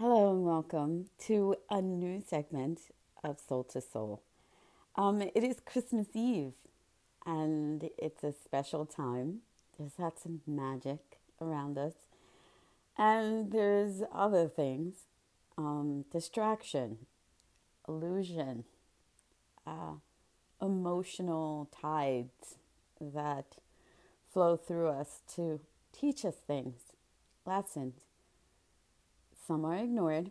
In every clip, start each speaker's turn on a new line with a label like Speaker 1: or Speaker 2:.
Speaker 1: Hello and welcome to a new segment of Soul to Soul. Um, it is Christmas Eve and it's a special time. There's lots of magic around us, and there's other things um, distraction, illusion, uh, emotional tides that flow through us to teach us things, lessons. Some are ignored,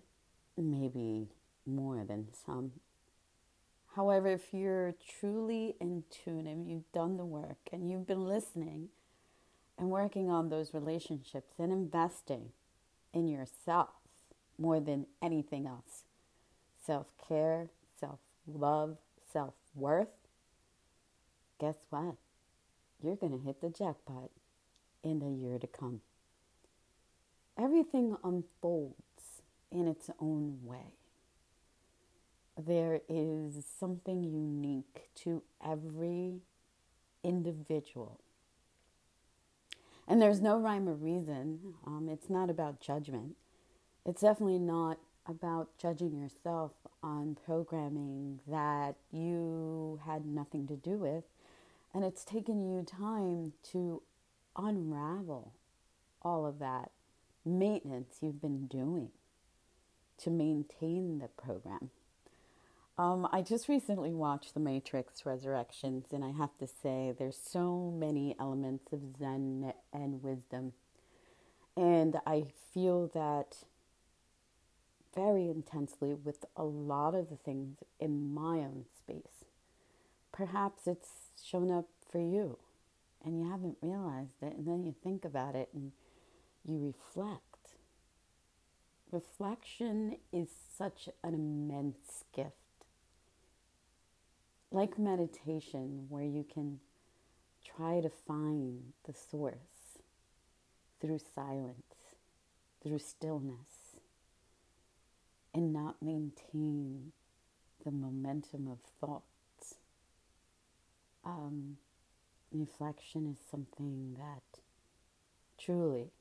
Speaker 1: maybe more than some. However, if you're truly in tune and you've done the work and you've been listening and working on those relationships and investing in yourself more than anything else, self care, self love, self worth, guess what? You're going to hit the jackpot in the year to come. Everything unfolds in its own way. There is something unique to every individual. And there's no rhyme or reason. Um, it's not about judgment. It's definitely not about judging yourself on programming that you had nothing to do with. And it's taken you time to unravel all of that maintenance you've been doing to maintain the program. Um, I just recently watched The Matrix Resurrections, and I have to say, there's so many elements of Zen and wisdom. And I feel that very intensely with a lot of the things in my own space. Perhaps it's shown up for you and you haven't realized it, and then you think about it and you reflect. Reflection is such an immense gift. Like meditation, where you can try to find the source through silence, through stillness, and not maintain the momentum of thoughts. Um, reflection is something that truly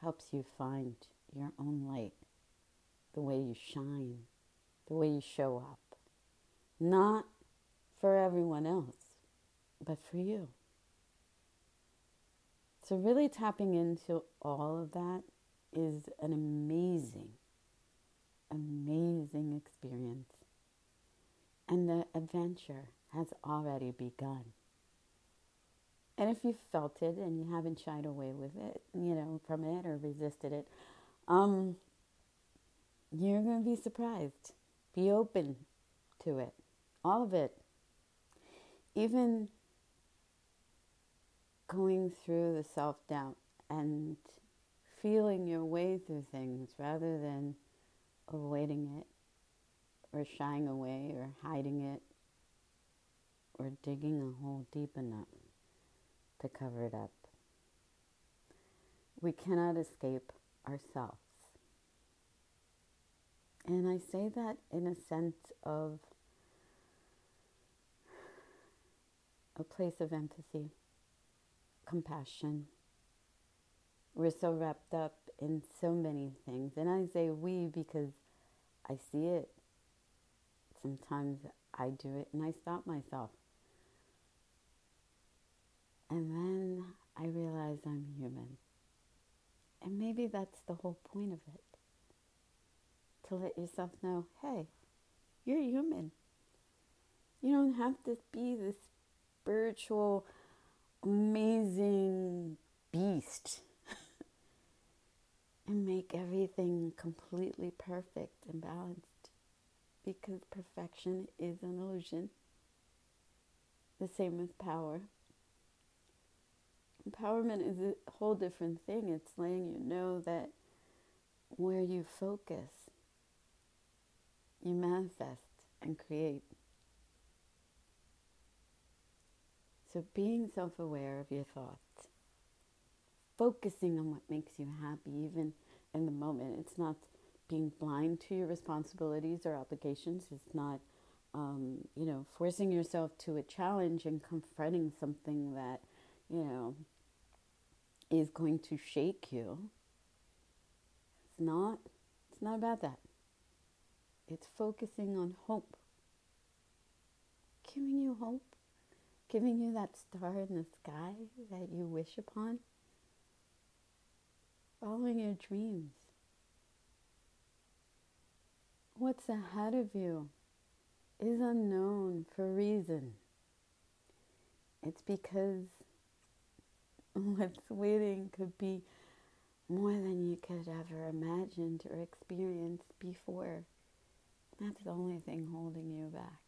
Speaker 1: helps you find your own light, the way you shine, the way you show up. Not for everyone else, but for you. So, really tapping into all of that is an amazing, amazing experience. And the adventure has already begun. If you felt it and you haven't shied away with it, you know, from it or resisted it, um, you're going to be surprised. Be open to it, all of it. Even going through the self doubt and feeling your way through things rather than avoiding it or shying away or hiding it or digging a hole deep enough to cover it up. We cannot escape ourselves. And I say that in a sense of a place of empathy, compassion. We're so wrapped up in so many things. And I say we because I see it. Sometimes I do it and I stop myself. And then I realize I'm human. And maybe that's the whole point of it. To let yourself know, hey, you're human. You don't have to be this spiritual, amazing beast and make everything completely perfect and balanced because perfection is an illusion. The same with power. Empowerment is a whole different thing. It's letting you know that where you focus, you manifest and create. So, being self aware of your thoughts, focusing on what makes you happy, even in the moment. It's not being blind to your responsibilities or obligations. It's not, um, you know, forcing yourself to a challenge and confronting something that, you know, is going to shake you. It's not It's not about that. It's focusing on hope. Giving you hope. Giving you that star in the sky that you wish upon. Following your dreams. What's ahead of you is unknown for a reason. It's because what's waiting could be more than you could ever imagined or experienced before. That's the only thing holding you back.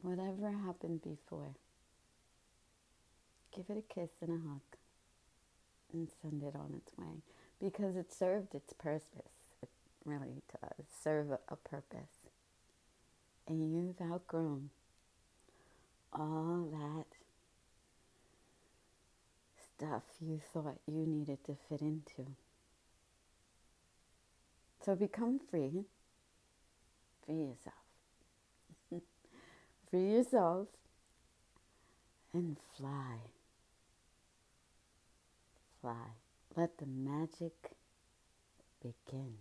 Speaker 1: Whatever happened before, give it a kiss and a hug and send it on its way because it served its purpose. It really does serve a purpose. And you've outgrown all that stuff you thought you needed to fit into. So become free. Free yourself. free yourself and fly. Fly. Let the magic begin.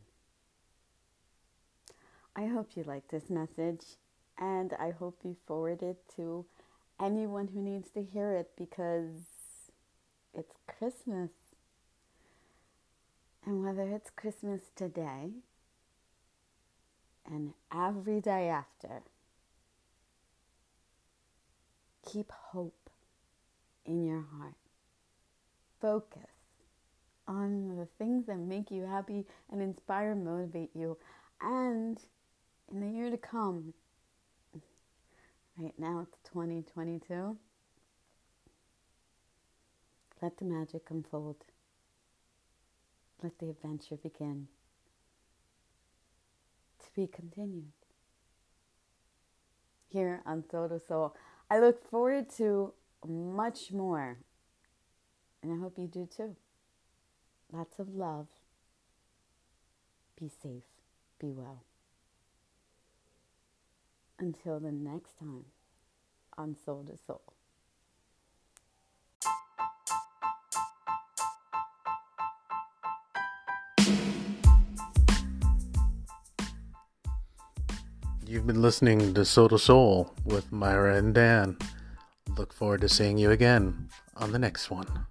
Speaker 1: I hope you like this message and I hope you forward it to anyone who needs to hear it because it's Christmas. And whether it's Christmas today and every day after, keep hope in your heart. Focus on the things that make you happy and inspire and motivate you. And in the year to come, right now it's 2022, let the magic unfold. Let the adventure begin. To be continued. Here on Soul to Soul. I look forward to much more. And I hope you do too. Lots of love. Be safe. Be well. Until the next time on Soul to Soul.
Speaker 2: You've been listening to Soul Soul with Myra and Dan. Look forward to seeing you again on the next one.